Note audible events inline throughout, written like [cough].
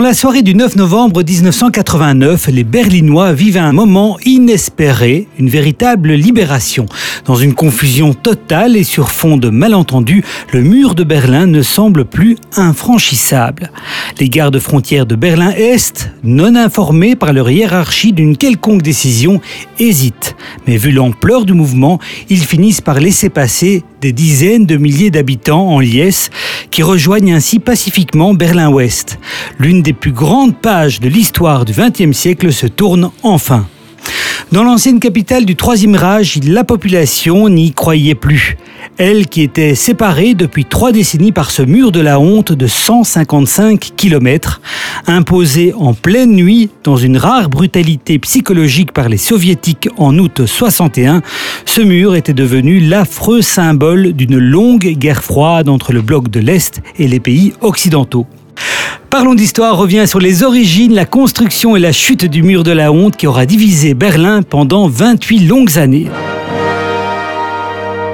Dans la soirée du 9 novembre 1989, les Berlinois vivent un moment inespéré, une véritable libération. Dans une confusion totale et sur fond de malentendus, le mur de Berlin ne semble plus infranchissable. Les gardes frontières de Berlin-Est, non informés par leur hiérarchie d'une quelconque décision, hésitent. Mais vu l'ampleur du mouvement, ils finissent par laisser passer des dizaines de milliers d'habitants en liesse qui rejoignent ainsi pacifiquement Berlin-Ouest. L'une des plus grandes pages de l'histoire du XXe siècle se tourne enfin. Dans l'ancienne capitale du Troisième Rage, la population n'y croyait plus. Elle qui était séparée depuis trois décennies par ce mur de la honte de 155 km, imposé en pleine nuit dans une rare brutalité psychologique par les soviétiques en août 61, ce mur était devenu l'affreux symbole d'une longue guerre froide entre le bloc de l'Est et les pays occidentaux. Parlons d'histoire revient sur les origines, la construction et la chute du mur de la honte qui aura divisé Berlin pendant 28 longues années.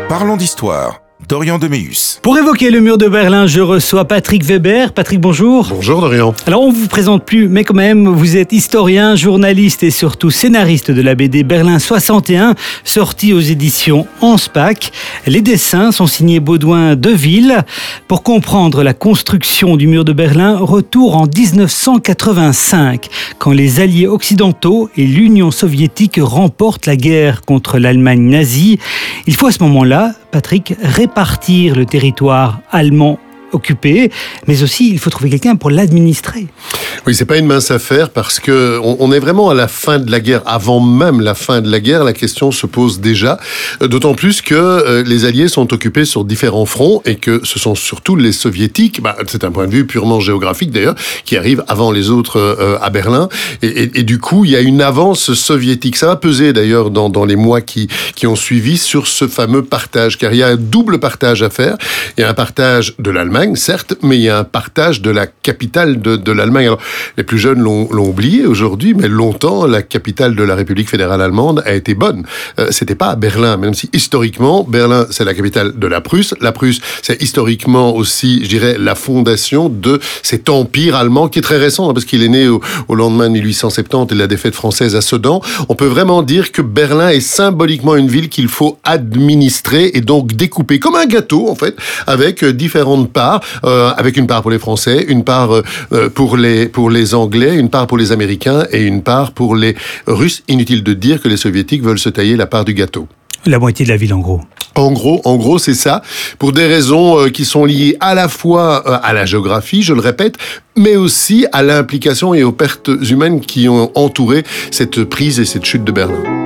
Parlons d'histoire. Dorian Deméus. Pour évoquer le mur de Berlin, je reçois Patrick Weber. Patrick, bonjour. Bonjour Dorian. Alors on vous présente plus, mais quand même, vous êtes historien, journaliste et surtout scénariste de la BD Berlin 61, sortie aux éditions Anspach. Les dessins sont signés Baudouin Deville. Pour comprendre la construction du mur de Berlin, retour en 1985, quand les alliés occidentaux et l'Union soviétique remportent la guerre contre l'Allemagne nazie. Il faut à ce moment-là Patrick, répartir le territoire allemand occupé, mais aussi il faut trouver quelqu'un pour l'administrer. Oui, c'est pas une mince affaire parce que on, est vraiment à la fin de la guerre. Avant même la fin de la guerre, la question se pose déjà. Euh, d'autant plus que euh, les Alliés sont occupés sur différents fronts et que ce sont surtout les Soviétiques. Bah, c'est un point de vue purement géographique d'ailleurs qui arrive avant les autres euh, à Berlin. Et, du coup, il y a une avance soviétique. Ça va peser d'ailleurs dans, les mois qui ont suivi sur ce fameux partage, car il y a un double partage à faire. Il y a un partage de l'Allemagne certes, mais il y a un partage de la capitale de, l'Allemagne. Les plus jeunes l'ont oublié aujourd'hui, mais longtemps, la capitale de la République fédérale allemande a été bonne. Euh, C'était pas à Berlin, même si historiquement, Berlin, c'est la capitale de la Prusse. La Prusse, c'est historiquement aussi, je dirais, la fondation de cet empire allemand qui est très récent, hein, parce qu'il est né au, au, lendemain de 1870 et de la défaite française à Sedan. On peut vraiment dire que Berlin est symboliquement une ville qu'il faut administrer et donc découper comme un gâteau, en fait, avec différentes parts euh, avec une part pour les Français, une part euh, euh, pour les pour les Anglais, une part pour les Américains et une part pour les Russes. Inutile de dire que les Soviétiques veulent se tailler la part du gâteau. La moitié de la ville, en gros. En gros, en gros, c'est ça, pour des raisons qui sont liées à la fois à la géographie, je le répète, mais aussi à l'implication et aux pertes humaines qui ont entouré cette prise et cette chute de Berlin.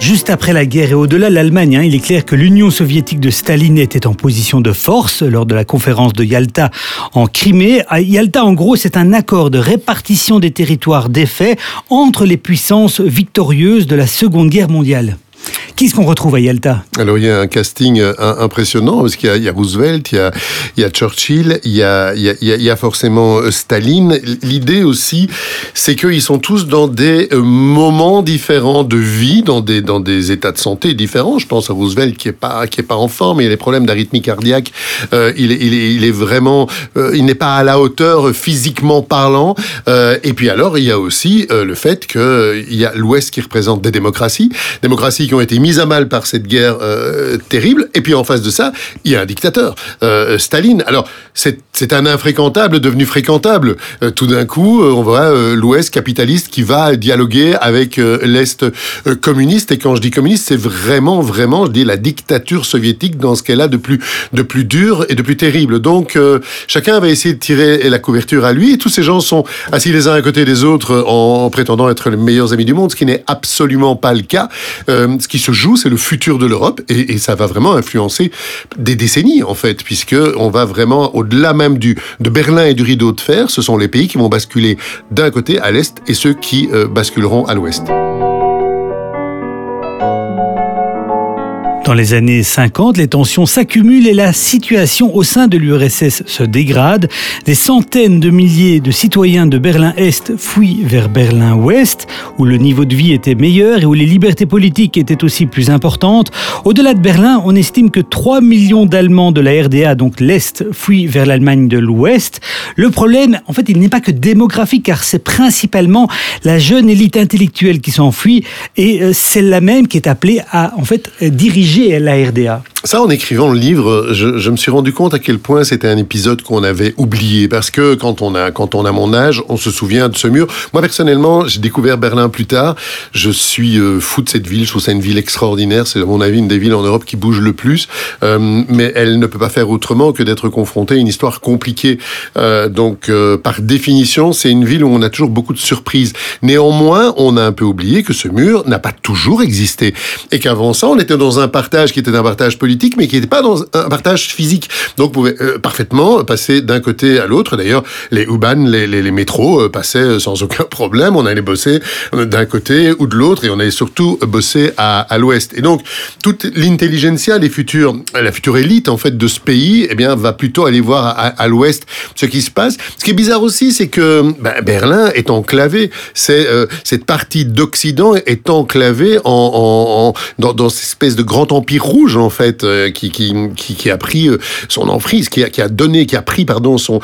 Juste après la guerre et au-delà de l'Allemagne, hein, il est clair que l'Union soviétique de Staline était en position de force lors de la conférence de Yalta en Crimée. Yalta, en gros, c'est un accord de répartition des territoires défaits entre les puissances victorieuses de la Seconde Guerre mondiale. Qui est-ce qu'on retrouve à Yalta Alors il y a un casting euh, impressionnant parce qu'il y, a Roosevelt, il y a, Churchill, il y a, forcément euh, Staline. L'idée aussi, c'est qu'ils sont tous dans des euh, moments différents de vie, dans des, états de santé différents. Je pense à Roosevelt qui est pas, en forme, il a des problèmes d'arythmie cardiaque. Euh, il, il, n'est pas à la hauteur physiquement parlant. Euh, et puis alors il y a aussi le fait qu'il y a l'Ouest qui représente des démocraties, démocraties qui ont été mises mise à mal par cette guerre euh, terrible. Et puis en face de ça, il y a un dictateur, euh, Staline. Alors c'est un infréquentable devenu fréquentable. Euh, tout d'un coup, on voit l'Ouest capitaliste qui va dialoguer avec l'Est communiste. Et quand je dis communiste, c'est vraiment, vraiment, je dis la dictature soviétique dans ce qu'elle a de plus, de plus dur et de plus terrible. Donc chacun va essayer de tirer la couverture à lui. Et tous ces gens sont assis les uns à côté des autres en, prétendant être les meilleurs amis du monde, ce qui n'est absolument pas le cas. ce qui se joue, c'est le futur de l'Europe, et, ça va vraiment influencer des décennies, en fait, puisque on va vraiment, au-delà même du, de Berlin et du rideau de fer, ce sont les pays qui vont basculer d'un côté à l'Est et ceux qui euh, basculeront à l'Ouest. Dans les années 50, les tensions s'accumulent et la situation au sein de l'URSS se dégrade. Des centaines de milliers de citoyens de Berlin-Est fuient vers Berlin-Ouest, où le niveau de vie était meilleur et où les libertés politiques étaient aussi plus importantes. Au-delà de Berlin, on estime que 3 millions d'Allemands de la RDA, donc l'Est, fuient vers l'Allemagne de l'Ouest. Le problème, en fait, il n'est pas que démographique, car c'est principalement la jeune élite intellectuelle qui s'enfuit et euh, celle-là même qui est appelée à, en fait, diriger la RDA. Ça, en écrivant le livre, je, me suis rendu compte à quel point c'était un épisode qu'on avait oublié. Parce que quand on, a, quand on a mon âge, on se souvient de ce mur. Moi, personnellement, j'ai découvert Berlin plus tard. Je suis euh, fou de cette ville. Je trouve ça une ville extraordinaire. C'est, à mon avis, une des villes en Europe qui bouge le plus. Euh, mais elle ne peut pas faire autrement que d'être confrontée à une histoire compliquée. Euh, donc, par définition, c'est une ville où on a toujours beaucoup de surprises. Néanmoins, on a un peu oublié que ce mur n'a pas toujours existé. Et qu'avant ça, on était dans un partage qui était un partage politique mais qui n'était pas dans un partage physique. Donc, pouvez euh, parfaitement passer d'un côté à l'autre. D'ailleurs, les U-Bahn, les, les, métros euh, passaient sans aucun [laughs] problème. On allait bosser euh, d'un côté ou de l'autre et on allait surtout bosser à, l'ouest. Et donc, toute l'intelligentsia, les futurs, la future élite, en fait, de ce pays, eh bien, va plutôt aller voir à, l'ouest ce qui se passe. Ce qui est bizarre aussi, c'est que bah, Berlin est enclavé. C'est cette partie d'Occident est enclavée en, en, en dans, dans cette espèce de grand empire rouge, en fait euh, qui, a pris euh, son emprise, qui a, donné, qui a pris pardon son,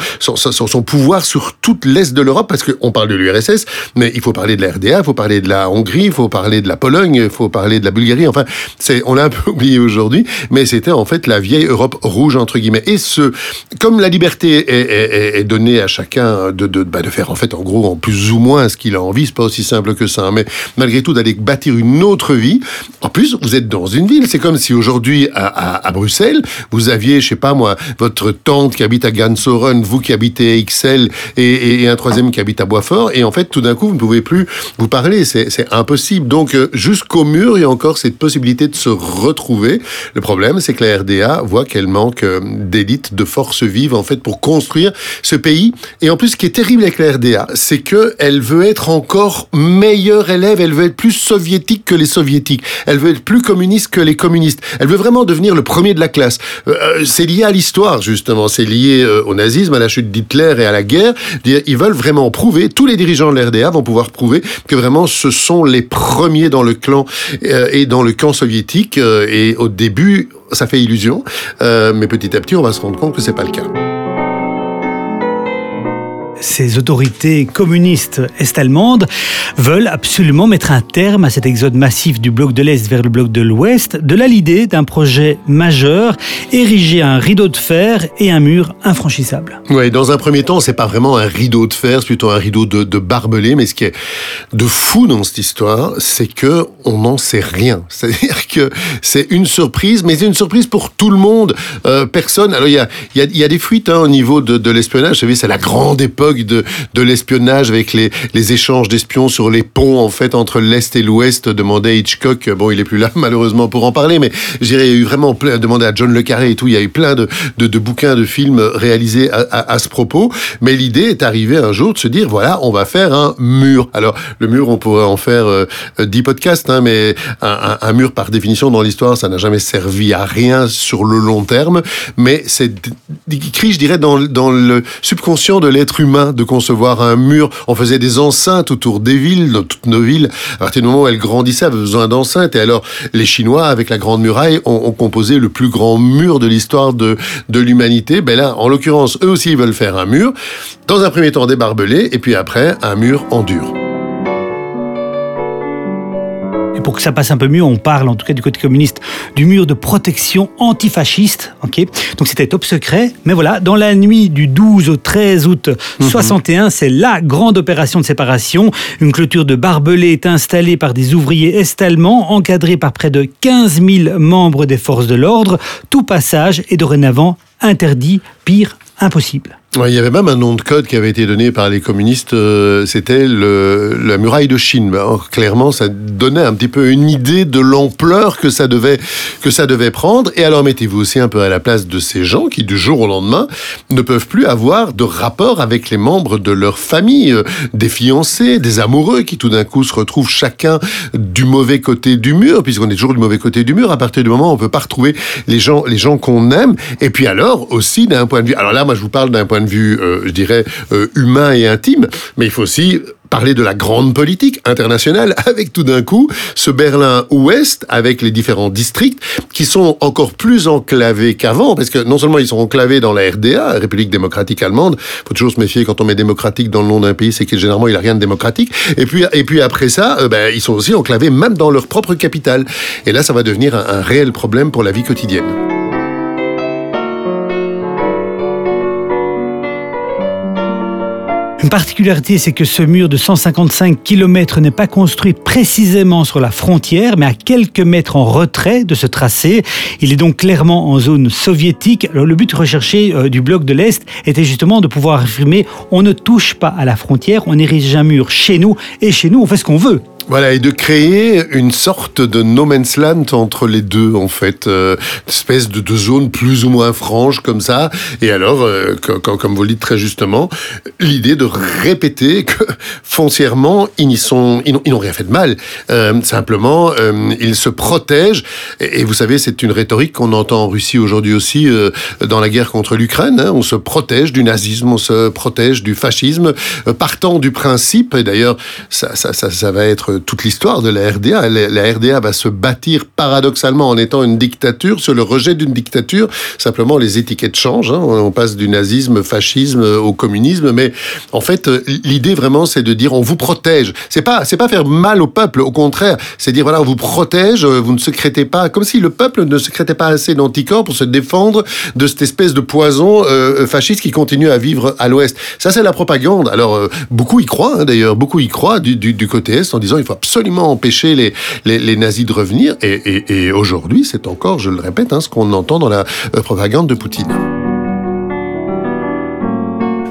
pouvoir sur toute l'est de l'Europe, parce qu'on parle de l'URSS, mais il faut parler de la RDA, il faut parler de la Hongrie, il faut parler de la Pologne, il faut parler de la Bulgarie. Enfin, on l'a un peu [laughs] oublié aujourd'hui, mais c'était en fait la vieille Europe rouge entre guillemets. Et ce, comme la liberté est, donnée à chacun bah, de faire en fait en gros en plus ou moins ce qu'il a envie, c'est pas aussi simple que ça, hein, mais malgré tout d'aller bâtir une autre vie. En plus, vous êtes dans une ville. C'est comme si aujourd'hui Bruxelles, vous aviez, je sais pas moi, votre tante qui habite à Gansoren, vous qui habitez à Ixelles et, un troisième qui habite à Boisfort, et en fait, tout d'un coup, vous ne pouvez plus vous parler, c'est impossible. Donc, euh, jusqu'au mur, il y a encore cette possibilité de se retrouver. Le problème, c'est que la RDA voit qu'elle manque euh, d'élite, de forces vives, en fait, pour construire ce pays. Et en plus, ce qui est terrible avec la RDA, c'est que elle veut être encore meilleure élève, elle veut être plus soviétique que les soviétiques, elle veut être plus communiste que les communistes, elle veut vraiment devenir le premier de la classe. Euh, euh, c'est lié à l'histoire, justement. C'est lié euh, au nazisme, à la chute d'Hitler et à la guerre. Ils veulent vraiment prouver, tous les dirigeants de l'RDA vont pouvoir prouver que vraiment ce sont les premiers dans le clan et dans le camp soviétique. Et au début, ça fait illusion. Mais petit à petit, on va se rendre compte que c'est pas le cas ces autorités communistes est-allemandes veulent absolument mettre un terme à cet exode massif du bloc de l'Est vers le bloc de l'Ouest, de là l'idée d'un projet majeur, ériger un rideau de fer et un mur infranchissable. Oui, dans un premier temps, c'est pas vraiment un rideau de fer, c'est plutôt un rideau de, de barbelé, mais ce qui est de fou dans cette histoire, c'est que on n'en sait rien. [laughs] C'est-à-dire que c'est une surprise, mais c'est une surprise pour tout le monde. Euh, personne. Alors il y a, des fuites hein, au niveau de, de l'espionnage. Vous savez, c'est la grande époque de, l'espionnage avec les, échanges d'espions sur les ponts en fait entre l'Est et l'Ouest, demandait Hitchcock. Bon, il est plus là [laughs] malheureusement pour en parler, mais a eu vraiment plein, demandé à John Le Carré et tout, il y a eu plein de, bouquins, de films réalisés à, ce propos. Mais l'idée est arrivée un jour de se dire, voilà, on va faire un mur. Alors, le mur, on pourrait en faire euh, dix podcasts, hein, mais un, mur, par définition, dans l'histoire, ça n'a jamais servi à rien sur le long terme. Mais c'est écrit, je dirais, dans le subconscient de l'être humain de concevoir un mur. On faisait des enceintes autour des villes, dans toutes nos villes. À partir du moment où elles grandissaient, avaient besoin d'enceintes. Et alors, les Chinois, avec la Grande Muraille, ont, composé le plus grand mur de l'histoire de, de l'humanité. Ben là, en l'occurrence, eux aussi, ils veulent faire un mur. Dans un premier temps, des barbelés, et puis après, un mur en dur. Pour que ça passe un peu mieux, on parle, en tout cas du côté communiste, du mur de protection antifasciste. ok? Donc c'était top secret. Mais voilà, dans la nuit du 12 au 13 août 61, mhm. c'est la grande opération de séparation. Une clôture de barbelés est installée par des ouvriers est-allemands, encadrés par près de 15 000 membres des forces de l'ordre. Tout passage est dorénavant interdit, pire, impossible. il y avait même un nom de code qui avait été donné par les communistes, euh, c'était la muraille de Chine. clairement, ça donnait un petit peu une idée de l'ampleur que ça devait que ça devait prendre. Et alors mettez-vous aussi un peu à la place de ces gens qui, du jour au lendemain, ne peuvent plus avoir de rapport avec les membres de leur famille, euh, des fiancés, des amoureux qui tout d'un coup se retrouvent chacun du mauvais côté du mur, puisqu'on est toujours du mauvais côté du mur. À partir du moment où on peut pas retrouver les gens, les gens qu'on aime. Et puis alors aussi d'un point de vue. Alors là, je vous parle d'un point de vue, euh, je dirais, euh, humain et intime, mais il faut aussi parler de la grande politique internationale [laughs] avec tout d'un coup ce Berlin-Ouest avec les différents districts qui sont encore plus enclavés qu'avant parce que non seulement ils sont enclavés dans la RDA, République démocratique allemande, faut toujours se méfier quand on met démocratique dans le nom d'un pays, c'est que généralement il a rien de démocratique. Et puis et puis après ça, euh, ben, ils sont aussi enclavés même dans leur propre capitale. Et là, ça va devenir un réel problème pour la vie quotidienne. Une particularité, c'est que ce mur de 155 km n'est pas construit précisément sur la frontière, mais à quelques mètres en retrait de ce tracé. Il est donc clairement en zone soviétique. Le but recherché euh, du bloc de l'Est était justement de pouvoir affirmer on ne touche pas à la frontière, on érige un mur chez nous, et chez nous, on fait ce qu'on veut. Voilà, et de créer une sorte de no man's land entre les deux, en fait. Euh, une espèce de deux zones plus ou moins franches, comme ça. Et alors, euh, comme, vous le dites très justement, l'idée de répéter que foncièrement, ils n'ont rien fait de mal. Euh, simplement, ils se protègent. Et, vous savez, c'est une rhétorique qu'on entend en Russie aujourd'hui aussi dans la guerre contre l'Ukraine. Hein. On se protège du nazisme, on se protège du fascisme, partant du principe, et d'ailleurs, ça va être toute l'histoire de la RDA. La, RDA va se bâtir paradoxalement en étant une dictature sur le rejet d'une dictature. Simplement, les étiquettes changent. Hein. On passe du nazisme, fascisme au communisme. Mais en fait, l'idée vraiment, c'est de dire on vous protège. C'est pas, c'est pas faire mal au peuple. Au contraire, c'est dire voilà, on vous protège. Vous ne secrétez pas, comme si le peuple ne secrétait pas assez d'anticorps pour se défendre de cette espèce de poison euh, fasciste qui continue à vivre à l'Ouest. Ça, c'est la propagande. Alors, euh, beaucoup y croient, hein, d'ailleurs. Beaucoup y croient du, du, du côté Est en disant il faut absolument empêcher les, les, nazis de revenir. Et, aujourd'hui, c'est encore, je le répète, hein, ce qu'on entend dans la euh, propagande de Poutine.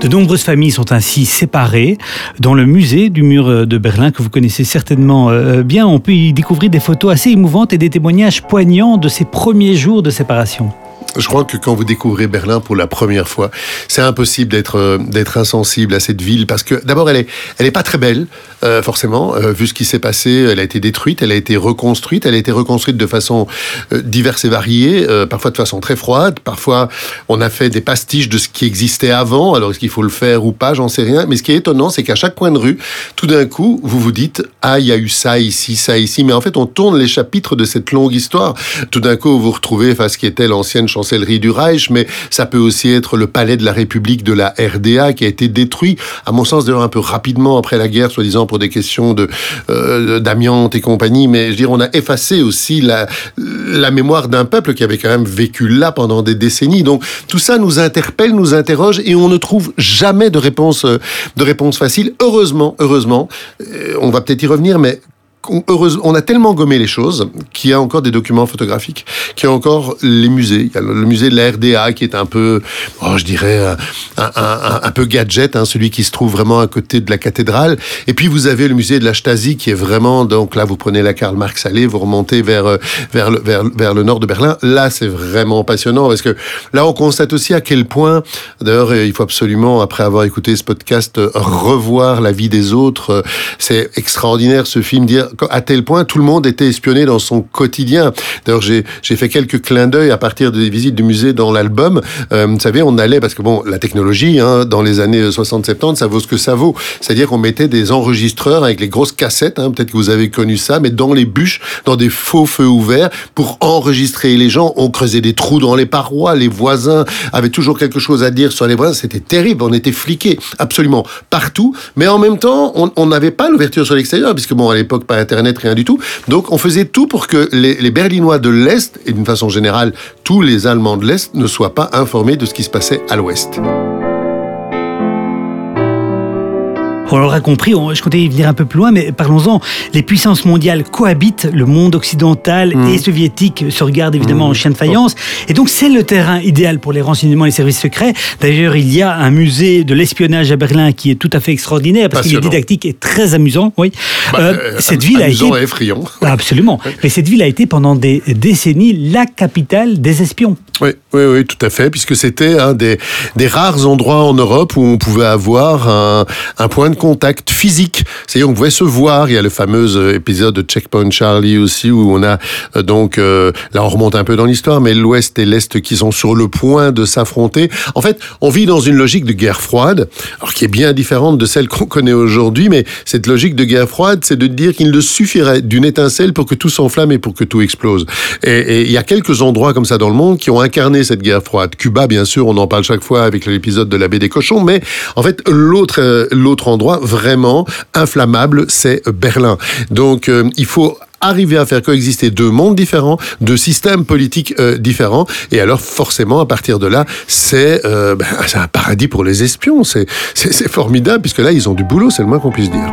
De nombreuses familles sont ainsi séparées. Dans le musée du mur euh, de Berlin, que vous connaissez certainement euh, bien, on peut y découvrir des photos assez émouvantes et des témoignages poignants de ces premiers jours de séparation je crois que quand vous découvrez Berlin pour la première fois, c'est impossible d'être euh, d'être insensible à cette ville parce que d'abord elle est elle est pas très belle euh, forcément euh, vu ce qui s'est passé. Elle a été détruite, elle a été reconstruite, elle a été reconstruite de façon diverse et variée, parfois de façon très froide, parfois on a fait des pastiches de ce qui existait avant. Alors est-ce qu'il faut le faire ou pas, j'en sais rien. Mais ce qui est étonnant, c'est qu'à chaque coin de rue, tout d'un coup, vous vous dites ah il y a eu ça ici, ça ici, mais en fait on tourne les chapitres de cette longue histoire. Tout d'un coup, vous vous retrouvez face à ce qui était l'ancienne chanson chancellerie du Reich, mais ça peut aussi être le palais de la République de la RDA qui a été détruit, à mon sens d'ailleurs un peu rapidement après la guerre, soi-disant pour des questions de euh, d'amiante et compagnie. Mais je veux dire, on a effacé aussi la la mémoire d'un peuple qui avait quand même vécu là pendant des décennies. Donc tout ça nous interpelle, nous interroge, et on ne trouve jamais de réponse de réponse facile. Heureusement, heureusement, euh, on va peut-être y revenir, mais on a tellement gommé les choses qu'il y a encore des documents photographiques, qu'il y a encore les musées. Il y a le musée de la RDA qui est un peu, oh, je dirais, un, peu gadget, hein, celui qui se trouve vraiment à côté de la cathédrale. Et puis vous avez le musée de la Stasi qui est vraiment, donc là vous prenez la Karl Marx allée, vous remontez vers, euh, vers, le, vers, le nord de Berlin. Là c'est vraiment passionnant parce que là on constate aussi à quel point, d'ailleurs euh, il faut absolument, après avoir écouté ce podcast, revoir la vie des autres. C'est extraordinaire ce film, dire à tel point tout le monde était espionné dans son quotidien. D'ailleurs, j'ai fait quelques clins d'œil à partir des visites du musée dans l'album. Euh, vous savez, on allait, parce que bon, la technologie, hein, dans les années 60-70, ça vaut ce que ça vaut. C'est-à-dire qu'on mettait des enregistreurs avec les grosses cassettes, hein, peut-être que vous avez connu ça, mais dans les bûches, dans des faux feux ouverts, pour enregistrer les gens. On creusait des trous dans les parois, les voisins avaient toujours quelque chose à dire sur les voisins. C'était terrible, on était fliqués absolument partout, mais en même temps, on n'avait pas l'ouverture sur l'extérieur, puisque bon, à l'époque, Internet, rien du tout. Donc on faisait tout pour que les, Berlinois de l'Est, et d'une façon générale tous les Allemands de l'Est, ne soient pas informés de ce qui se passait à l'Ouest. On l'aura compris, je comptais y venir un peu plus loin, mais parlons-en. Les puissances mondiales cohabitent, le monde occidental Mmh. et soviétique se regardent évidemment en chien de faïence. Et donc c'est le terrain idéal pour les renseignements et les services secrets. D'ailleurs, il y a un musée de l'espionnage à Berlin qui est tout à fait extraordinaire parce qu'il est didactique et très amusant. Oui. Bah, Euh, euh, cette ville a été et effrayant. Absolument. [laughs] Mais cette ville a été pendant des décennies la capitale des espions. Oui, oui, oui, tout à fait, puisque c'était un des, rares endroits en Europe où on pouvait avoir un, point de contact physique. C'est-à-dire on pouvait se voir. Il y a le fameux euh, épisode de Checkpoint Charlie aussi, où on a euh, donc, euh, là on remonte un peu dans l'histoire, mais l'Ouest et l'Est qui sont sur le point de s'affronter. En fait, on vit dans une logique de guerre froide, alors qui est bien différente de celle qu'on connaît aujourd'hui, mais cette logique de guerre froide, c'est de dire qu'il ne suffirait d'une étincelle pour que tout s'enflamme et pour que tout explose. Et il y a quelques endroits comme ça dans le monde qui ont incarné cette guerre froide. Cuba, bien sûr, on en parle chaque fois avec l'épisode de la baie des cochons, mais en fait, l'autre euh, endroit vraiment inflammable, c'est Berlin. Donc, euh, il faut arriver à faire coexister deux mondes différents, deux systèmes politiques euh, différents, et alors forcément à partir de là, c'est ben, un paradis pour les espions. C'est formidable puisque là ils ont du boulot, c'est le moins qu'on puisse dire.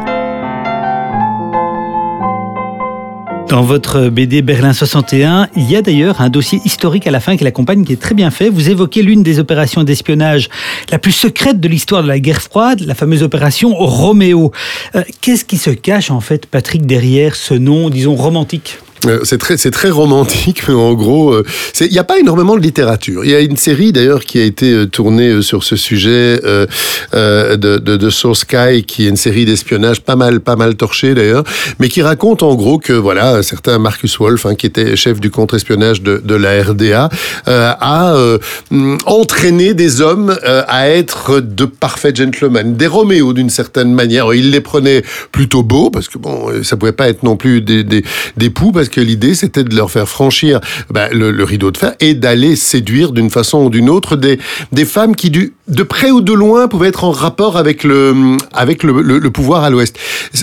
Dans votre BD Berlin 61, il y a d'ailleurs un dossier historique à la fin qui l'accompagne, qui est très bien fait. Vous évoquez l'une des opérations d'espionnage la plus secrète de l'histoire de la guerre froide, la fameuse opération Roméo. Euh, Qu'est-ce qui se cache en fait, Patrick, derrière ce nom, disons, romantique? Euh, C'est très, c'est très romantique, mais [laughs] en gros, euh, il n'y a pas énormément de littérature. Il y a une série d'ailleurs qui a été euh, tournée euh, sur ce sujet euh, euh, de, de, de Source Sky, qui est une série d'espionnage pas mal, pas mal torchée d'ailleurs, mais qui raconte en gros que voilà, un certain Marcus Wolf, hein, qui était chef du contre-espionnage de, de la RDA, euh, a euh, entraîné des hommes euh, à être de parfaits gentlemen, des Roméo d'une certaine manière. Il les prenait plutôt beaux parce que bon, euh, ça pouvait pas être non plus des, des, des poux parce que l'idée c'était de leur faire franchir bah, le, rideau de fer et d'aller séduire d'une façon ou d'une autre des, des femmes qui du, de près ou de loin pouvaient être en rapport avec le, avec le, pouvoir à l'ouest.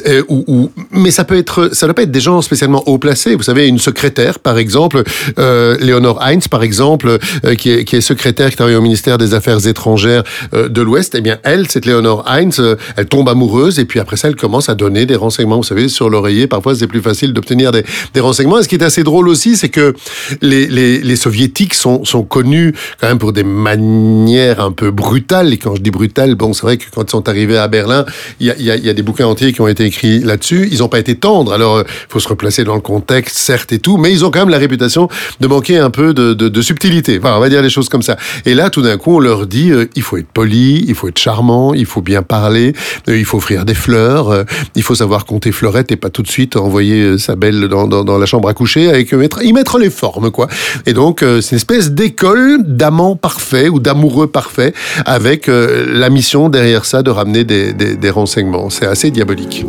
Euh, ou, mais ça peut être, ça ne doit pas être des gens spécialement haut placés. Vous savez, une secrétaire, par exemple, euh, Léonore Heinz, par exemple, euh, qui, est, qui est secrétaire, qui travaille au ministère des Affaires étrangères euh, de l'Ouest. Eh bien, elle, cette Léonore Heinz, elle tombe amoureuse et puis après ça, elle commence à donner des renseignements. Vous savez, sur l'oreiller, parfois c'est plus facile d'obtenir des, des renseignements. Ce qui est assez drôle aussi, c'est que les, soviétiques sont, connus quand même pour des manières un peu brutales. Et quand je dis brutales, bon, c'est vrai que quand ils sont arrivés à Berlin, il y a, des bouquins entiers qui ont été écrits là-dessus. Ils n'ont pas été tendres. Alors, il faut se replacer dans le contexte, certes et tout, mais ils ont quand même la réputation de manquer un peu de, subtilité. Enfin, on va dire les choses comme ça. Et là, tout d'un coup, on leur dit, euh, il faut être poli, il faut être charmant, il faut bien parler, euh, il faut offrir des fleurs, euh, il faut savoir compter fleurettes et pas tout de suite envoyer euh, sa belle dans la chambre à coucher avec mettre, y mettre les formes, quoi. Et donc, euh, c'est une espèce d'école d'amant parfait ou d'amoureux parfait avec euh, la mission derrière ça de ramener des, des, des renseignements. C'est assez diabolique.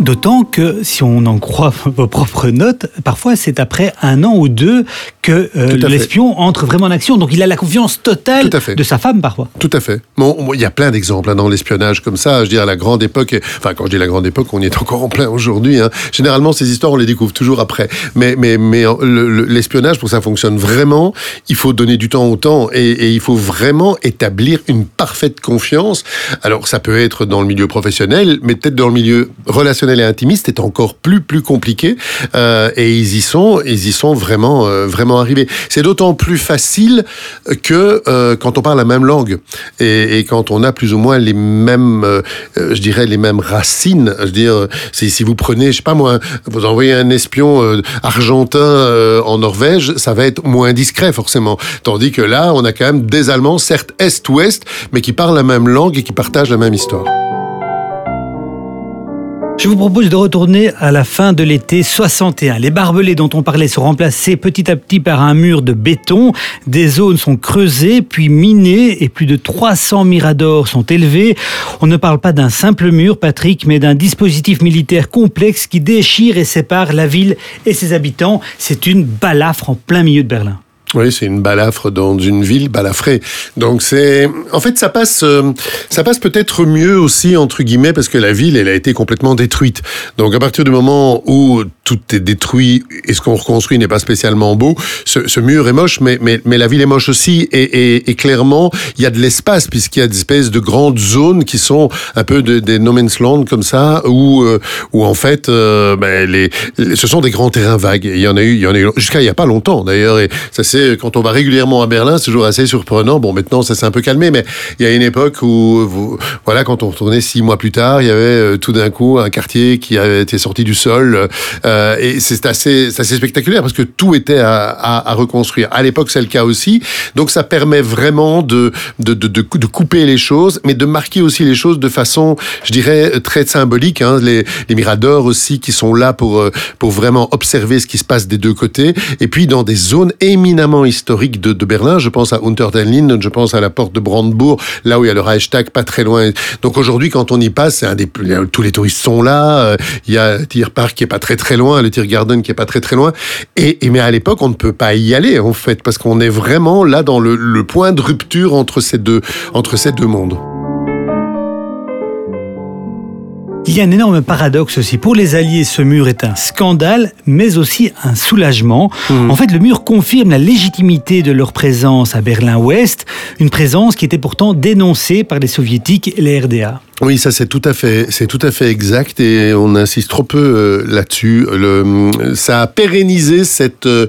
D'autant que, si on en croit [laughs] vos propres notes, parfois c'est après un an ou deux que euh, l'espion entre vraiment en action. Donc il a la confiance totale de sa femme parfois. Tout à fait. Bon, il y a plein d'exemples hein, dans l'espionnage comme ça. Je dire, à la grande époque, enfin, quand je dis la grande époque, on y est encore en plein aujourd'hui. Hein. Généralement, ces histoires, on les découvre toujours après. Mais, mais, mais le- le- l'espionnage, pour que ça fonctionne vraiment, il faut donner du temps au temps et, et il faut vraiment établir une parfaite confiance. Alors, ça peut être dans le milieu professionnel, mais peut-être dans le milieu relationnel et intimiste, c'est encore plus, plus compliqué. Euh, et ils y sont, ils y sont vraiment, euh, vraiment arrivés. C'est d'autant plus facile que euh, quand on parle la même langue et, quand on a plus ou moins les mêmes, je dirais les mêmes racines. Je dire, si, si vous prenez, je sais pas moi, vous envoyez un espion argentin en Norvège, ça va être moins discret forcément. Tandis que là, on a quand même des Allemands, certes est-ouest, mais qui parlent la même langue et qui partagent la même histoire. Je vous propose de retourner à la fin de l'été 61. Les barbelés dont on parlait sont remplacés petit à petit par un mur de béton. Des zones sont creusées, puis minées, et plus de 300 miradors sont élevés. On ne parle pas d'un simple mur, Patrick, mais d'un dispositif militaire complexe qui déchire et sépare la ville et ses habitants. C'est une balafre en plein milieu de Berlin. Oui, c'est une balafre dans une ville balafrée. Donc c'est, en fait, ça passe, euh, ça passe peut-être mieux aussi entre guillemets parce que la ville, elle a été complètement détruite. Donc à partir du moment où tout est détruit et ce qu'on reconstruit n'est pas spécialement beau, ce, ce, mur est moche, mais, mais, mais la ville est moche aussi. Et, et, et clairement, il y a de l'espace puisqu'il y a des espèces de grandes zones qui sont un peu de, des no man's land comme ça, où, euh, où en fait, euh, ben, les, ce sont des grands terrains vagues. il y en a eu, il y en a eu jusqu'à il y a pas longtemps d'ailleurs. Ça c'est quand on va régulièrement à Berlin, c'est toujours assez surprenant. Bon, maintenant, ça s'est un peu calmé, mais il y a une époque où, voilà, quand on retournait six mois plus tard, il y avait euh, tout d'un coup un quartier qui avait été sorti du sol. Euh, et c'est assez, spectaculaire parce que tout était à, reconstruire. À l'époque, c'est le cas aussi. Donc, ça permet vraiment de, couper les choses, mais de marquer aussi les choses de façon, je dirais, très symbolique. Hein. Les, miradors aussi qui sont là euh, pour vraiment observer ce qui se passe des deux côtés. Et puis, dans des zones éminemment historique de, de, Berlin. Je pense à Unter den Linden, je pense à la porte de Brandebourg, là où il y a le Reichstag, pas très loin. Donc aujourd'hui, quand on y passe, tous les touristes sont là. Euh, il y a Tierpark qui est pas très très loin, le Tiergarten qui est pas très très loin. Et, et mais à l'époque, on ne peut pas y aller en fait parce qu'on est vraiment là dans le, le point de rupture entre ces deux entre ces deux mondes. Il y a un énorme paradoxe aussi. Pour les Alliés, ce mur est un scandale, mais aussi un soulagement. Mmh. En fait, le mur confirme la légitimité de leur présence à Berlin-Ouest, une présence qui était pourtant dénoncée par les soviétiques et les RDA. Oui, ça c'est tout à fait, c'est tout à fait exact et on insiste trop peu euh, là-dessus. Ça a pérennisé cette euh,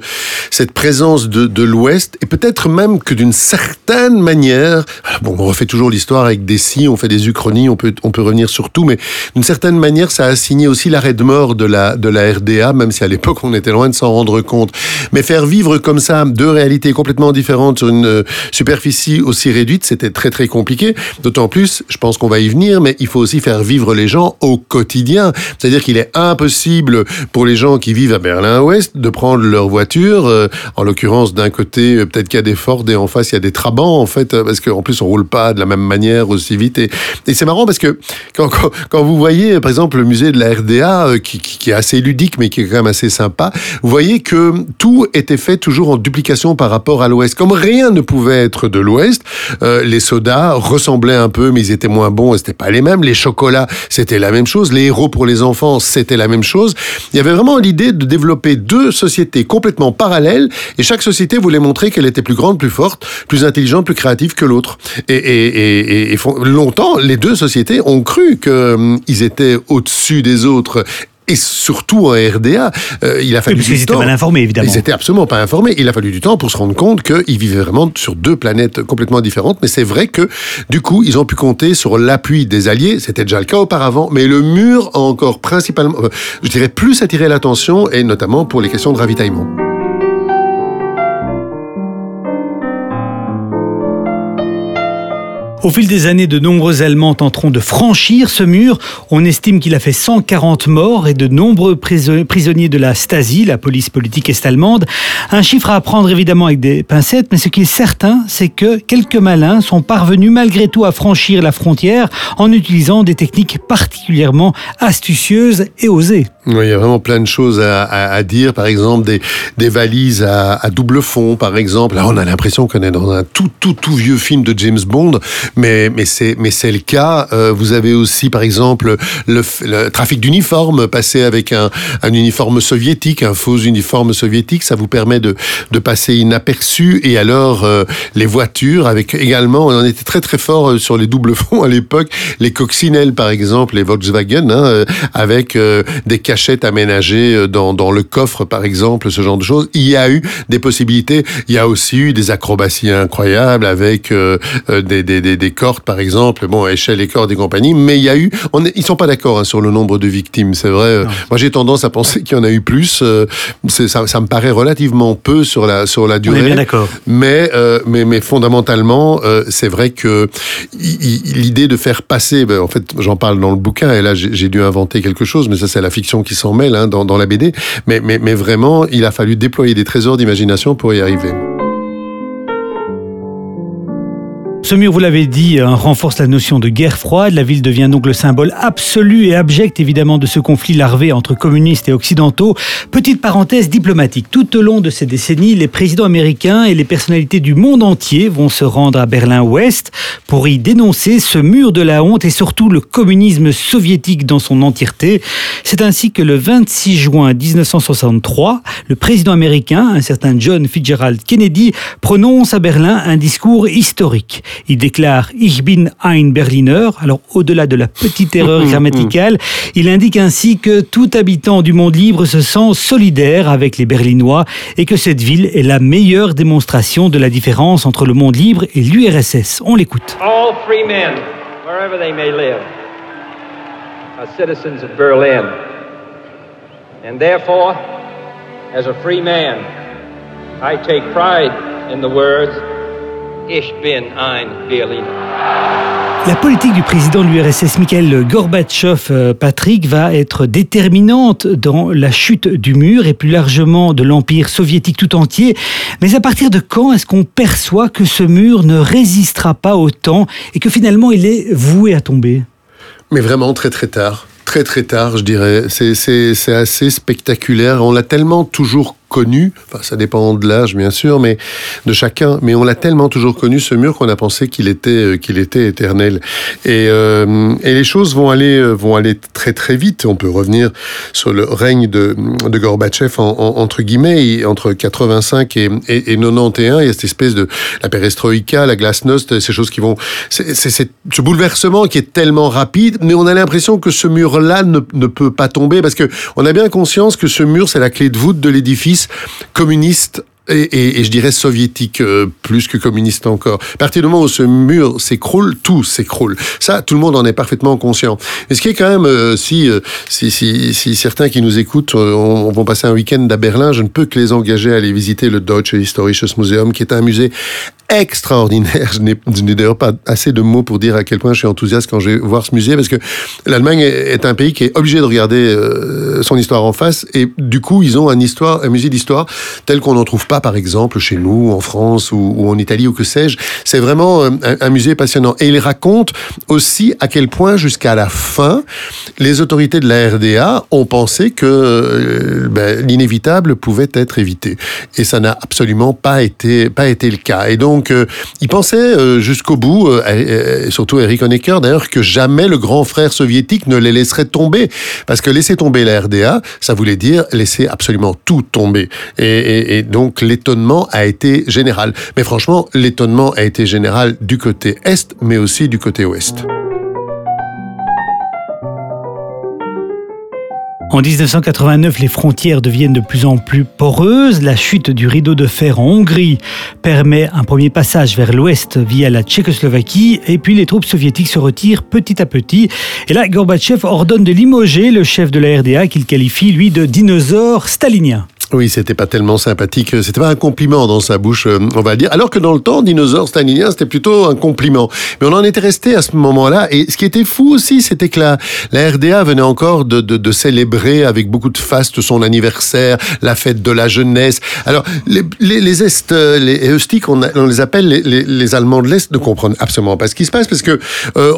cette présence de, l'Ouest et peut-être même que d'une certaine manière, bon, on refait toujours l'histoire avec des si, on fait des uchronies, on peut on peut revenir sur tout, mais d'une certaine manière, ça a signé aussi l'arrêt de mort de la de la RDA, même si à l'époque on était loin de s'en rendre compte. Mais faire vivre comme ça deux réalités complètement différentes sur une euh, superficie aussi réduite, c'était très très compliqué. D'autant plus, je pense qu'on va y venir mais il faut aussi faire vivre les gens au quotidien. C'est-à-dire qu'il est impossible pour les gens qui vivent à Berlin-Ouest de prendre leur voiture, euh, en l'occurrence d'un côté, euh, peut-être qu'il y a des Ford et en face il y a des Trabants en fait, euh, parce qu'en plus on roule pas de la même manière aussi vite. Et, c'est marrant parce que quand, vous voyez par exemple le musée de la RDA, qui, est assez ludique mais qui est quand même assez sympa, vous voyez que tout était fait toujours en duplication par rapport à l'Ouest. Comme rien ne pouvait être de l'Ouest, les sodas ressemblaient un peu mais ils étaient moins bons et c'était pas les mêmes. Les chocolats, c'était la même chose. Les héros pour les enfants, c'était la même chose. Il y avait vraiment l'idée de développer deux sociétés complètement parallèles et chaque société voulait montrer qu'elle était plus grande, plus forte, plus intelligente, plus créative que l'autre. Et, longtemps, les deux sociétés ont cru qu'ils hum, étaient au-dessus des autres et surtout en RDA, euh, il a fallu oui, du ils temps. étaient mal informés, évidemment. Ils étaient absolument pas informés. Il a fallu du temps pour se rendre compte qu'ils vivaient vraiment sur deux planètes complètement différentes. Mais c'est vrai que, du coup, ils ont pu compter sur l'appui des Alliés. C'était déjà le cas auparavant. Mais le mur a encore principalement, euh, je dirais, plus attiré l'attention, et notamment pour les questions de ravitaillement. Au fil des années, de nombreux Allemands tenteront de franchir ce mur. On estime qu'il a fait 140 morts et de nombreux prisonniers de la Stasi, la police politique est-allemande. Un chiffre à prendre évidemment avec des pincettes, mais ce qui est certain, c'est que quelques malins sont parvenus malgré tout à franchir la frontière en utilisant des techniques particulièrement astucieuses et osées. Il y a vraiment plein de choses à, dire. Par exemple, des, des valises à, à, double fond, par exemple. Là, on a l'impression qu'on est dans un tout, tout, tout vieux film de James Bond, mais, mais c'est, le cas. Euh, vous avez aussi, par exemple, le, le trafic d'uniformes, passer avec un, un uniforme soviétique, un faux uniforme soviétique, ça vous permet de, de passer inaperçu. Et alors, euh, les voitures, avec également, on en était très, très fort sur les doubles fonds à l'époque, les coccinelles, par exemple, les Volkswagen, hein, avec euh, des cachettes aménagées dans, dans le coffre, par exemple, ce genre de choses. Il y a eu des possibilités. Il y a aussi eu des acrobaties incroyables avec euh, des, des, des, des, cordes, par exemple, bon, échelle et cordes et compagnie. Mais il y a eu, on est, ils sont pas d'accord hein, sur le nombre de victimes, c'est vrai. Non. Moi, j'ai tendance à penser qu'il y en a eu plus. Euh, ça, ça me paraît relativement peu sur la sur la durée. On est bien d'accord. Mais, euh, mais mais fondamentalement, euh, c'est vrai que l'idée de faire passer, ben, en fait, j'en parle dans le bouquin et là j'ai dû inventer quelque chose, mais ça c'est la fiction qui s'en mêle hein, dans, dans, la BD. Mais, mais, mais vraiment, il a fallu déployer des trésors d'imagination pour y arriver. Ce mur, vous l'avez dit, euh, renforce la notion de guerre froide. La ville devient donc le symbole absolu et abject, évidemment, de ce conflit larvé entre communistes et occidentaux. Petite parenthèse diplomatique. Tout au long de ces décennies, les présidents américains et les personnalités du monde entier vont se rendre à Berlin-Ouest pour y dénoncer ce mur de la honte et surtout le communisme soviétique dans son entièreté. C'est ainsi que le 26 juin 1963, le président américain, un certain John Fitzgerald Kennedy, prononce à Berlin un discours historique. Il déclare Ich bin ein Berliner. Alors, au-delà de la petite erreur [laughs] grammaticale, il indique ainsi que tout habitant du monde libre se sent solidaire avec les Berlinois et que cette ville est la meilleure démonstration de la différence entre le monde libre et l'URSS. On l'écoute. All free men, wherever they may live, are citizens of Berlin. And therefore, as a free man, I take pride in the words Ich bin ein Berliner. La politique du président de l'URSS, Mikhail Gorbatchev, euh, Patrick, va être déterminante dans la chute du mur et plus largement de l'empire soviétique tout entier. Mais à partir de quand est-ce qu'on perçoit que ce mur ne résistera pas au temps et que finalement il est voué à tomber? Mais vraiment très très tard. Très très tard, je dirais. C'est assez spectaculaire. On l'a tellement toujours connu, enfin ça dépend de l'âge bien sûr, mais de chacun, mais on l'a tellement toujours connu ce mur qu'on a pensé qu'il était euh, qu'il était éternel. Et, euh, et les choses vont aller euh, vont aller très très vite. On peut revenir sur le règne de, de Gorbatchev en, entre guillemets entre 85 et, et, 91. Il y a cette espèce de la perestroïka, la glasnost, ces choses qui vont c'est ce bouleversement qui est tellement rapide, mais on a l'impression que ce mur-là ne, ne peut pas tomber parce que on a bien conscience que ce mur c'est la clé de voûte de l'édifice communiste et, je dirais soviétique euh, plus que communiste encore. À partir du moment où ce mur s'écroule, tout s'écroule. Ça, tout le monde en est parfaitement conscient. Mais ce qui est quand même, euh, si, euh, si, si, si, certains qui nous écoutent on, vont passer un week-end à Berlin, je ne peux que les engager à aller visiter le Deutsche Historisches Museum, qui est un musée extraordinaire. [laughs] Je n'ai d'ailleurs pas assez de mots pour dire à quel point je suis enthousiaste quand je vais voir ce musée, parce que l'Allemagne est un pays qui est obligé de regarder son histoire en face, et du coup, ils ont un, histoire, un musée d'histoire tel qu'on n'en trouve pas, par exemple, chez nous, en France ou, en Italie ou que sais-je. C'est vraiment euh, un, musée passionnant. Et il raconte aussi à quel point, jusqu'à la fin, les autorités de la RDA ont pensé que euh, ben, l'inévitable pouvait être évité. Et ça n'a absolument pas été, pas été le cas. Et donc, euh, il pensait euh, jusqu'au bout, euh, surtout Eric Honecker d'ailleurs, que jamais le grand frère soviétique ne les laisserait tomber. Parce que laisser tomber la RDA, ça voulait dire laisser absolument tout tomber. et donc, l'étonnement a été général. Mais franchement, l'étonnement a été général du côté Est, mais aussi du côté Ouest. En 1989, les frontières deviennent de plus en plus poreuses. La chute du rideau de fer en Hongrie permet un premier passage vers l'ouest via la Tchécoslovaquie et puis les troupes soviétiques se retirent petit à petit. Et là, Gorbatchev ordonne de limoger le chef de la RDA qu'il qualifie, lui, de dinosaure stalinien. Oui, c'était pas tellement sympathique. C'était pas un compliment dans sa bouche, euh, on va dire. Alors que dans le temps, dinosaure stalinien, c'était plutôt un compliment. Mais on en était resté à ce moment-là. Et ce qui était fou aussi, c'était que la, la RDA venait encore de, de, célébrer avec beaucoup de faste son anniversaire, la fête de la jeunesse. Alors, les, les, les Est, euh, les Eustiques, on, on, les appelle les, les, Allemands de l'Est, ne comprennent absolument pas ce qui se passe parce que euh,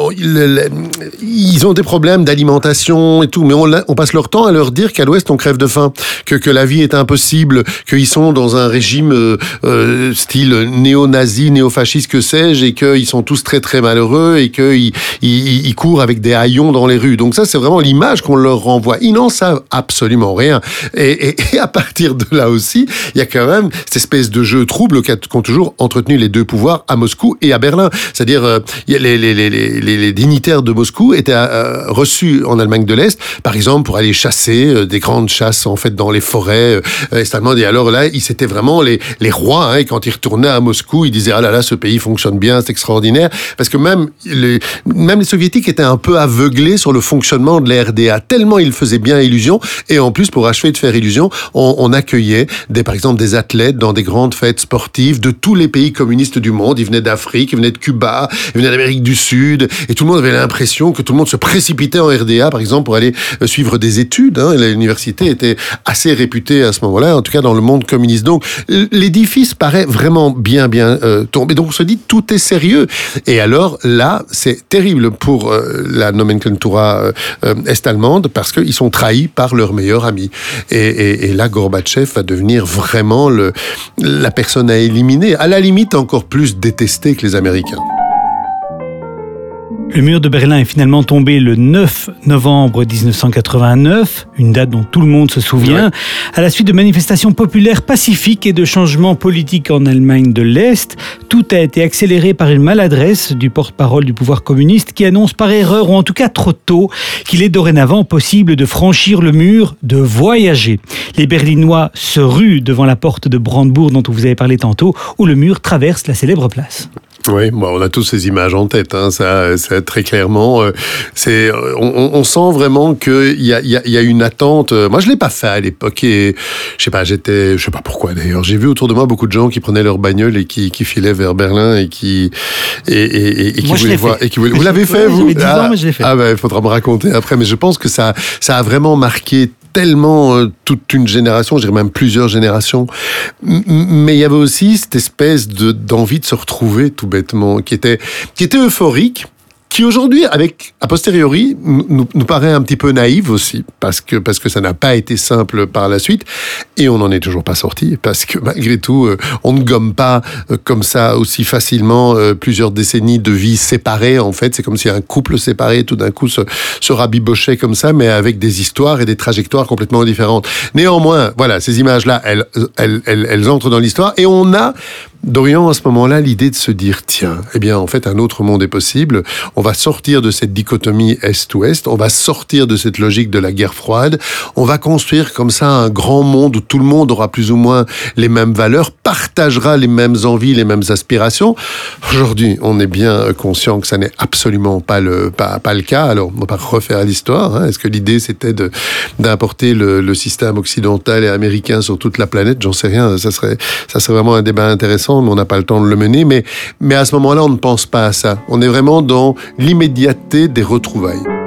ils ont des problèmes d'alimentation et tout. Mais on, on passe leur temps à leur dire qu'à l'Ouest, on crève de faim, que, que la vie est un impossible, qu'ils sont dans un régime euh, euh, style néo-nazi, néo-fasciste, que sais-je, et qu'ils sont tous très très malheureux et qu'ils ils, courent avec des haillons dans les rues. Donc ça, c'est vraiment l'image qu'on leur renvoie. Ils n'en savent absolument rien. Et, à partir de là aussi, il y a quand même cette espèce de jeu trouble qu'ont toujours entretenu les deux pouvoirs à Moscou et à Berlin. C'est-à-dire, euh, les, dignitaires de Moscou étaient reçus en Allemagne de l'Est, par exemple, pour aller chasser des grandes chasses en fait dans les forêts euh, et alors là, ils c'était vraiment les, les rois. Hein, quand ils retournaient à Moscou, ils disaient ah là là, ce pays fonctionne bien, c'est extraordinaire. Parce que même les, même les soviétiques étaient un peu aveuglés sur le fonctionnement de la RDA, tellement ils faisaient bien illusion. Et en plus, pour achever de faire illusion, on, on accueillait des, par exemple des athlètes dans des grandes fêtes sportives de tous les pays communistes du monde. Ils venaient d'Afrique, ils venaient de Cuba, ils venaient d'Amérique du Sud, et tout le monde avait l'impression que tout le monde se précipitait en RDA, par exemple, pour aller euh, suivre des études. Hein. L'université était assez réputée à ce en tout cas dans le monde communiste. Donc l'édifice paraît vraiment bien, bien euh, tombé. Donc on se dit tout est sérieux. Et alors là, c'est terrible pour euh, la nomenclatura euh, est-allemande parce qu'ils sont trahis par leur meilleur ami. Et, là, Gorbatchev va devenir vraiment la personne à éliminer, à la limite encore plus détestée que les Américains. Le mur de Berlin est finalement tombé le 9 novembre 1989, une date dont tout le monde se souvient, à la suite de manifestations populaires pacifiques et de changements politiques en Allemagne de l'Est. Tout a été accéléré par une maladresse du porte-parole du pouvoir communiste qui annonce par erreur, ou en tout cas trop tôt, qu'il est dorénavant possible de franchir le mur, de voyager. Les Berlinois se ruent devant la porte de Brandebourg dont vous avez parlé tantôt, où le mur traverse la célèbre place. Oui, bon, on a tous ces images en tête, hein, ça, ça très clairement. Euh, c'est, on, on, sent vraiment qu'il y a, y, a, y a une attente. Moi, je l'ai pas fait à l'époque et je sais pas, j'étais, je sais pas pourquoi d'ailleurs. J'ai vu autour de moi beaucoup de gens qui prenaient leur bagnole et qui, qui filaient vers Berlin et qui et, et, et qui Moi, voulaient voir. Et qui voulaient... Vous [laughs] l'avez fait vous? J'avais 10 ah, ans, mais je l'ai fait. Ah ben, il faudra me raconter après. Mais je pense que ça, ça a vraiment marqué tellement euh, toute une génération, je dirais même plusieurs générations. Mais il y avait aussi cette espèce de d'envie de se retrouver tout bêtement, qui était qui était euphorique qui aujourd'hui, avec a posteriori, nous, nous, paraît un petit peu naïve aussi, parce que parce que ça n'a pas été simple par la suite, et on n'en est toujours pas sorti, parce que malgré tout, euh, on ne gomme pas euh, comme ça aussi facilement euh, plusieurs décennies de vie séparées. En fait, c'est comme si un couple séparé tout d'un coup se, se rabibochait comme ça, mais avec des histoires et des trajectoires complètement différentes. Néanmoins, voilà, ces images-là, elles, elles, elles, entrent dans l'histoire, et on a Dorian, à ce moment-là, l'idée de se dire, tiens, eh bien, en fait, un autre monde est possible. Va sortir de cette dichotomie Est-Ouest. On va sortir de cette logique de la guerre froide. On va construire comme ça un grand monde où tout le monde aura plus ou moins les mêmes valeurs, partagera les mêmes envies, les mêmes aspirations. Aujourd'hui, on est bien conscient que ça n'est absolument pas le, pas, pas le cas. Alors, on va pas refaire l'histoire. Hein. Est-ce que l'idée, c'était d'importer le, le système occidental et américain sur toute la planète? J'en sais rien. Ça serait, ça serait vraiment un débat intéressant mais on n'a pas le temps de le mener. Mais, mais à ce moment-là, on ne pense pas à ça. On est vraiment dans l'immédiateté des retrouvailles.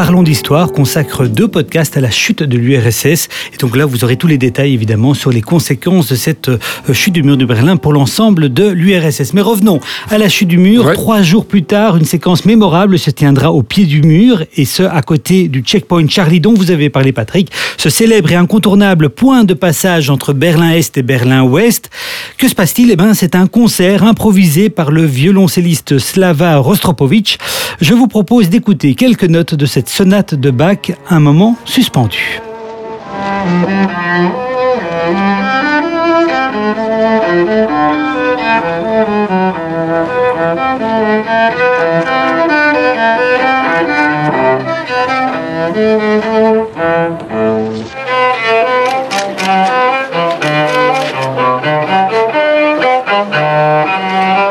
Parlons d'histoire consacre deux podcasts à la chute de l'URSS. Et donc là, vous aurez tous les détails évidemment sur les conséquences de cette euh, chute du mur de Berlin pour l'ensemble de l'URSS. Mais revenons à la chute du mur. Ouais. Trois jours plus tard, une séquence mémorable se tiendra au pied du mur et ce, à côté du checkpoint Charlie dont vous avez parlé, Patrick. Ce célèbre et incontournable point de passage entre Berlin-Est et Berlin-Ouest. Que se passe-t-il? Eh ben, c'est un concert improvisé par le violoncelliste Slava Rostropovitch. Je vous propose d'écouter quelques notes de cette sonate de Bach, un moment suspendu. [laughs]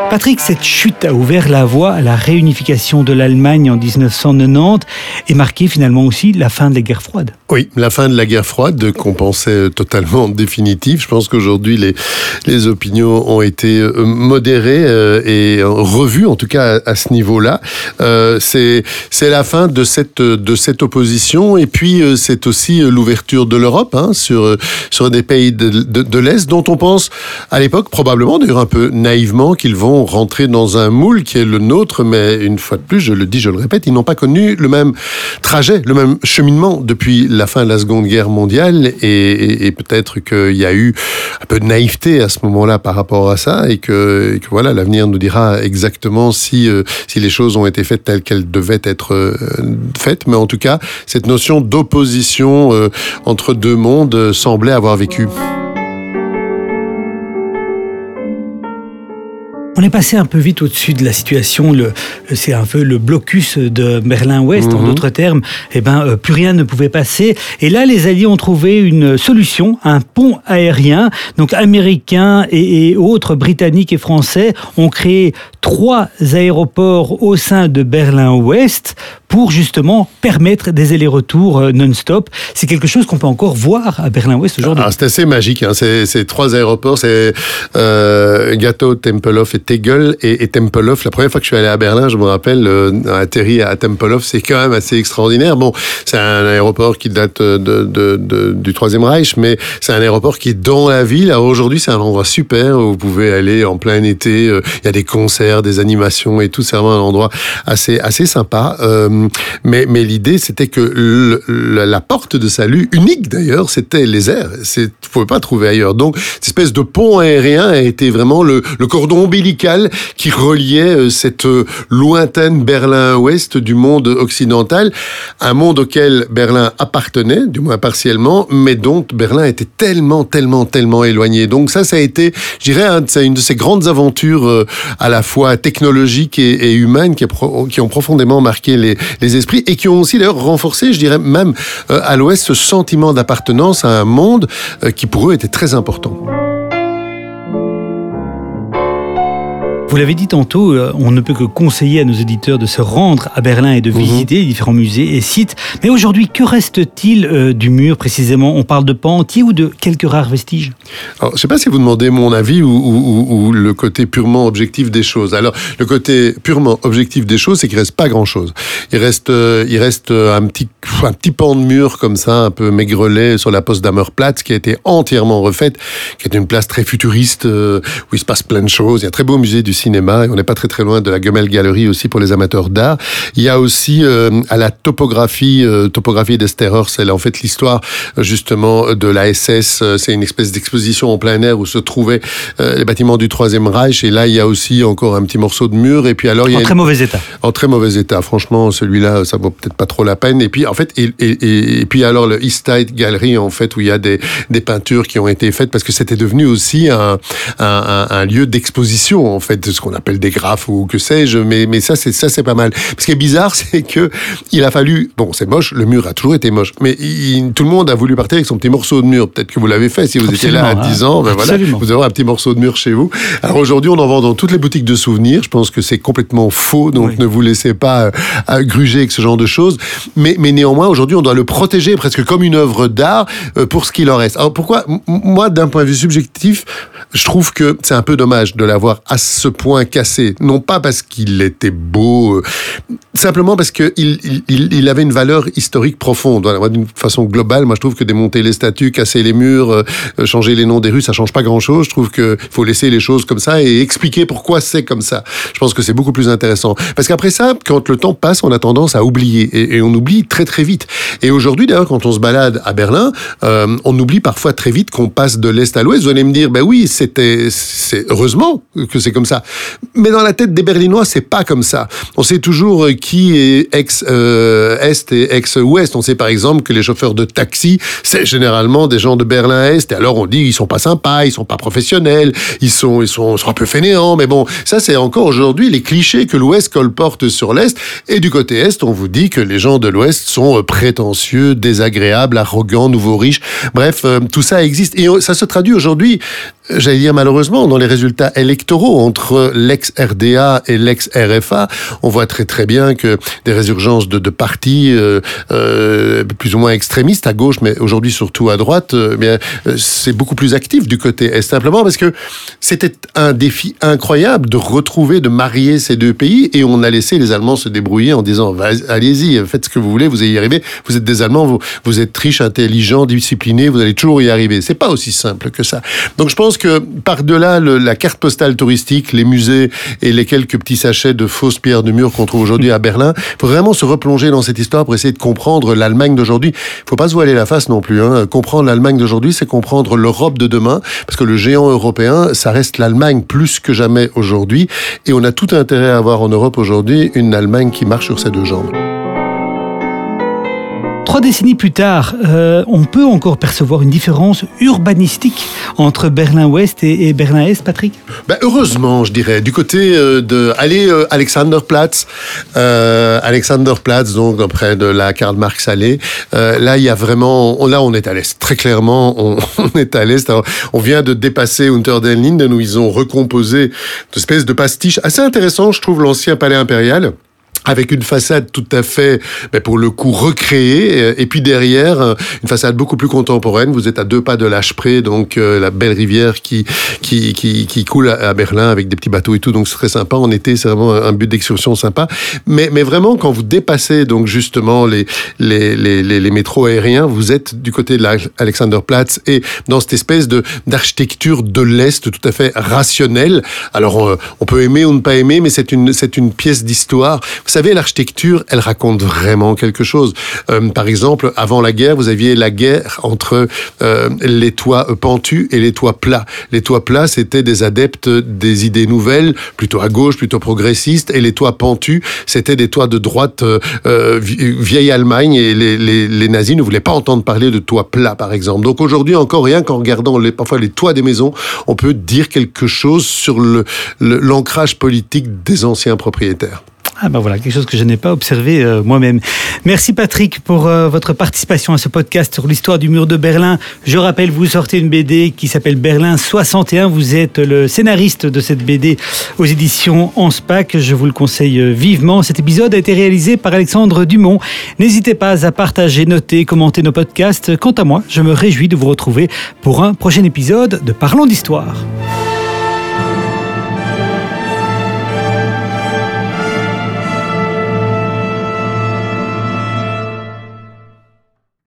Patrick, cette chute a ouvert la voie à la réunification de l'Allemagne en 1990 et marqué finalement aussi la fin de la guerre froide. Oui, la fin de la guerre froide qu'on pensait totalement [laughs] définitive. Je pense qu'aujourd'hui, les, les opinions ont été euh, modérées euh, et revues, en tout cas à, ce niveau-là. Euh, c'est c'est la fin de cette, de cette opposition et puis c'est aussi l'ouverture de l'Europe hein, sur, sur des pays de, de l'Est dont on pense à l'époque, probablement d'ailleurs un peu naïvement, qu'ils vont rentrer dans un moule qui est le nôtre, mais une fois de plus, je le dis, je le répète, ils n'ont pas connu le même trajet, le même cheminement depuis la fin de la Seconde Guerre mondiale et, peut-être qu'il y a eu un peu de naïveté à ce moment-là par rapport à ça et que, voilà, l'avenir nous dira exactement si, euh, si les choses ont été faites telles qu'elles devaient être euh, faites. Mais en tout cas, cette notion d'opposition euh, entre deux mondes semblait avoir vécu. On est passé un peu vite au-dessus de la situation. Le, c'est un peu le blocus de Berlin-Ouest, en Mhm. d'autres termes. Eh ben, euh, plus rien ne pouvait passer. Et là, les Alliés ont trouvé une solution, un pont aérien. Donc, Américains et, et autres, Britanniques et Français, ont créé trois aéroports au sein de Berlin-Ouest pour justement permettre des allers-retours euh, non-stop. C'est quelque chose qu'on peut encore voir à Berlin-Ouest aujourd'hui. Ah, c'est assez magique. Hein. C'est trois aéroports, c'est euh, Gâteau, Tempelhof et Tegel. Et, Tempelhof, la première fois que je suis allé à Berlin, je me rappelle, euh, atterri à Tempelhof, c'est quand même assez extraordinaire. Bon, c'est un aéroport qui date de, de, de, du Troisième Reich, mais c'est un aéroport qui est dans la ville. Aujourd'hui, c'est un endroit super où vous pouvez aller en plein été. Euh, il y a des concerts, des animations et tout. C'est vraiment un endroit assez assez sympa. Euh, mais l'idée, c'était que la porte de salut unique d'ailleurs, c'était les airs. C'est vous pouvez pas trouver ailleurs. Donc cette espèce de pont aérien a été vraiment le, cordon ombilical qui reliait euh, cette lointaine Berlin-Ouest du monde occidental, un monde auquel Berlin appartenait, du moins partiellement, mais dont Berlin était tellement, tellement, tellement éloigné. Donc ça, ça a été, je dirais, une de ces grandes aventures euh, à la fois technologiques et, et humaines qui, ont profondément marqué les, les, esprits et qui ont aussi d'ailleurs renforcé, je dirais même euh, à l'Ouest, ce sentiment d'appartenance à un monde euh, qui pour eux était très important. Vous l'avez dit tantôt, euh, on ne peut que conseiller à nos éditeurs de se rendre à Berlin et de mhm. visiter les différents musées et sites. Mais aujourd'hui, que reste-t-il euh, du mur précisément? On parle de pans entiers ou de quelques rares vestiges? Alors, Je ne sais pas si vous demandez mon avis ou, ou, ou, le côté purement objectif des choses. Alors, le côté purement objectif des choses, c'est qu'il reste pas grand-chose. Il reste, euh, il reste un petit, un petit pan de mur comme ça, un peu maigrelet sur la poste d'Ammerplatz, qui a été entièrement refaite, qui est une place très futuriste où il se passe plein de choses. Il y a un très beau musée du cinéma et on n'est pas très très loin de la Gemel Gallery aussi pour les amateurs d'art. Il y a aussi euh, à la topographie, euh, topographie d'Esterhor, c'est en fait l'histoire euh, justement de la SS. C'est une espèce d'exposition en plein air où se trouvaient les bâtiments du Troisième Reich. Et là, il y a aussi encore un petit morceau de mur. Et puis alors, il y a en très mauvais état. En très mauvais état. Franchement, celui-là, ça vaut peut-être pas trop la peine. Et puis en fait, et, et, et, puis alors le East Side Gallery en fait où il y a des, des peintures qui ont été faites parce que c'était devenu aussi un, un, un lieu d'exposition en fait ce qu'on appelle des graphes ou que sais-je, mais, mais ça, c'est, ça, c'est pas mal. Ce qui est bizarre, [laughs] c'est que il a fallu, bon, c'est moche, le mur a toujours été moche, mais tout le monde a voulu partir avec son petit morceau de mur. Peut-être que vous l'avez fait si vous étiez là à 10 ans, ben voilà, vous avez un petit morceau de mur chez vous. Alors aujourd'hui, on en vend dans toutes les boutiques de souvenirs. Je pense que c'est complètement faux, donc ne vous laissez pas euh, gruger avec ce genre de choses. Mais, mais néanmoins, aujourd'hui, on doit le protéger presque comme une œuvre d'art euh, pour ce qu'il en reste. Alors pourquoi Moi, d'un point de vue subjectif, je trouve que c'est un peu dommage de l'avoir à ce point cassé. Non pas parce qu'il était beau, euh, simplement parce qu'il il, il, avait une valeur historique profonde. D'une façon globale, moi je trouve que démonter les statues, casser les murs, euh, changer les noms des rues, ça change pas grand-chose. Je trouve qu'il faut laisser les choses comme ça et expliquer pourquoi c'est comme ça. Je pense que c'est beaucoup plus intéressant. Parce qu'après ça, quand le temps passe, on a tendance à oublier. Et, on oublie très très vite. Et aujourd'hui, d'ailleurs, quand on se balade à Berlin, euh, on oublie parfois très vite qu'on passe de l'Est à l'Ouest. Vous allez me dire, ben oui, c'était, heureusement que c'est comme ça. Mais dans la tête des Berlinois, c'est pas comme ça. On sait toujours euh, qui est ex-Est euh, et ex-Ouest. On sait par exemple que les chauffeurs de taxi, c'est généralement des gens de Berlin-Est. Et alors on dit, ils sont pas sympas, ils sont pas professionnels, ils sont, ils sont, sont un peu fainéants. Mais bon, ça c'est encore aujourd'hui les clichés que l'Ouest colporte sur l'Est. Et du côté Est, on vous dit que les gens de l'Ouest sont euh, prétentieux, désagréables, arrogants, nouveaux riches. Bref, tout ça existe. Et ça se traduit aujourd'hui j'allais dire malheureusement, dans les résultats électoraux entre l'ex-RDA et l'ex-RFA, on voit très très bien que des résurgences de, de partis euh, euh, plus ou moins extrémistes à gauche, mais aujourd'hui surtout à droite, euh, bien euh, c'est beaucoup plus actif du côté est simplement parce que c'était un défi incroyable de retrouver, de marier ces deux pays, et on a laissé les Allemands se débrouiller en disant allez-y, faites ce que vous voulez, vous allez y arriver. Vous êtes des Allemands, vous, vous êtes riches, intelligents, disciplinés, vous allez toujours y arriver. C'est pas aussi simple que ça. Donc je pense que par-delà la carte postale touristique, les musées et les quelques petits sachets de fausses pierres de mur qu'on trouve aujourd'hui à Berlin, il faut vraiment se replonger dans cette histoire pour essayer de comprendre l'Allemagne d'aujourd'hui. Il faut pas se voiler la face non plus. Hein. Comprendre l'Allemagne d'aujourd'hui, c'est comprendre l'Europe de demain, parce que le géant européen, ça reste l'Allemagne plus que jamais aujourd'hui, et on a tout intérêt à avoir en Europe aujourd'hui une Allemagne qui marche sur ses deux jambes. Trois décennies plus tard, euh, on peut encore percevoir une différence urbanistique entre Berlin-Ouest et, Berlin-Est, Patrick ben Heureusement, je dirais. Du côté euh, de... Allez, euh, Alexanderplatz, euh, Alexanderplatz, donc près de la Karl Marx Allée. Euh, là, il y a vraiment... Là, on est à l'Est. Très clairement, [laughs] on, on est à l'Est. On vient de dépasser Unter den Linden, où ils ont recomposé une espèce de pastiche assez intéressant, je trouve, l'ancien palais impérial avec une façade tout à fait, ben pour le coup, recréée. Et puis derrière, une façade beaucoup plus contemporaine. Vous êtes à deux pas de près, donc euh, la belle rivière qui, qui, qui, qui, coule à Berlin avec des petits bateaux et tout. Donc c'est très sympa. En été, c'est vraiment un but d'excursion sympa. Mais, mais vraiment, quand vous dépassez donc justement les, les, les, les, métros aériens, vous êtes du côté de l'Alexanderplatz et dans cette espèce de d'architecture de l'Est tout à fait rationnelle. Alors on, on peut aimer ou ne pas aimer, mais c'est une, c'est une pièce d'histoire. Savez, l'architecture, elle raconte vraiment quelque chose. Euh, par exemple, avant la guerre, vous aviez la guerre entre euh, les toits pentus et les toits plats. Les toits plats, c'était des adeptes des idées nouvelles, plutôt à gauche, plutôt progressistes, et les toits pentus, c'était des toits de droite euh, vieille Allemagne, et les, les, nazis ne voulaient pas entendre parler de toits plats, par exemple. Donc aujourd'hui, encore rien qu'en regardant les, parfois les toits des maisons, on peut dire quelque chose sur l'ancrage politique des anciens propriétaires. Ah ben voilà, quelque chose que je n'ai pas observé euh, moi-même. Merci Patrick pour euh, votre participation à ce podcast sur l'histoire du mur de Berlin. Je rappelle, vous sortez une BD qui s'appelle Berlin 61. Vous êtes le scénariste de cette BD aux éditions Anspach. Je vous le conseille euh, vivement. Cet épisode a été réalisé par Alexandre Dumont. N'hésitez pas à partager, noter, commenter nos podcasts. Quant à moi, je me réjouis de vous retrouver pour un prochain épisode de Parlons d'Histoire.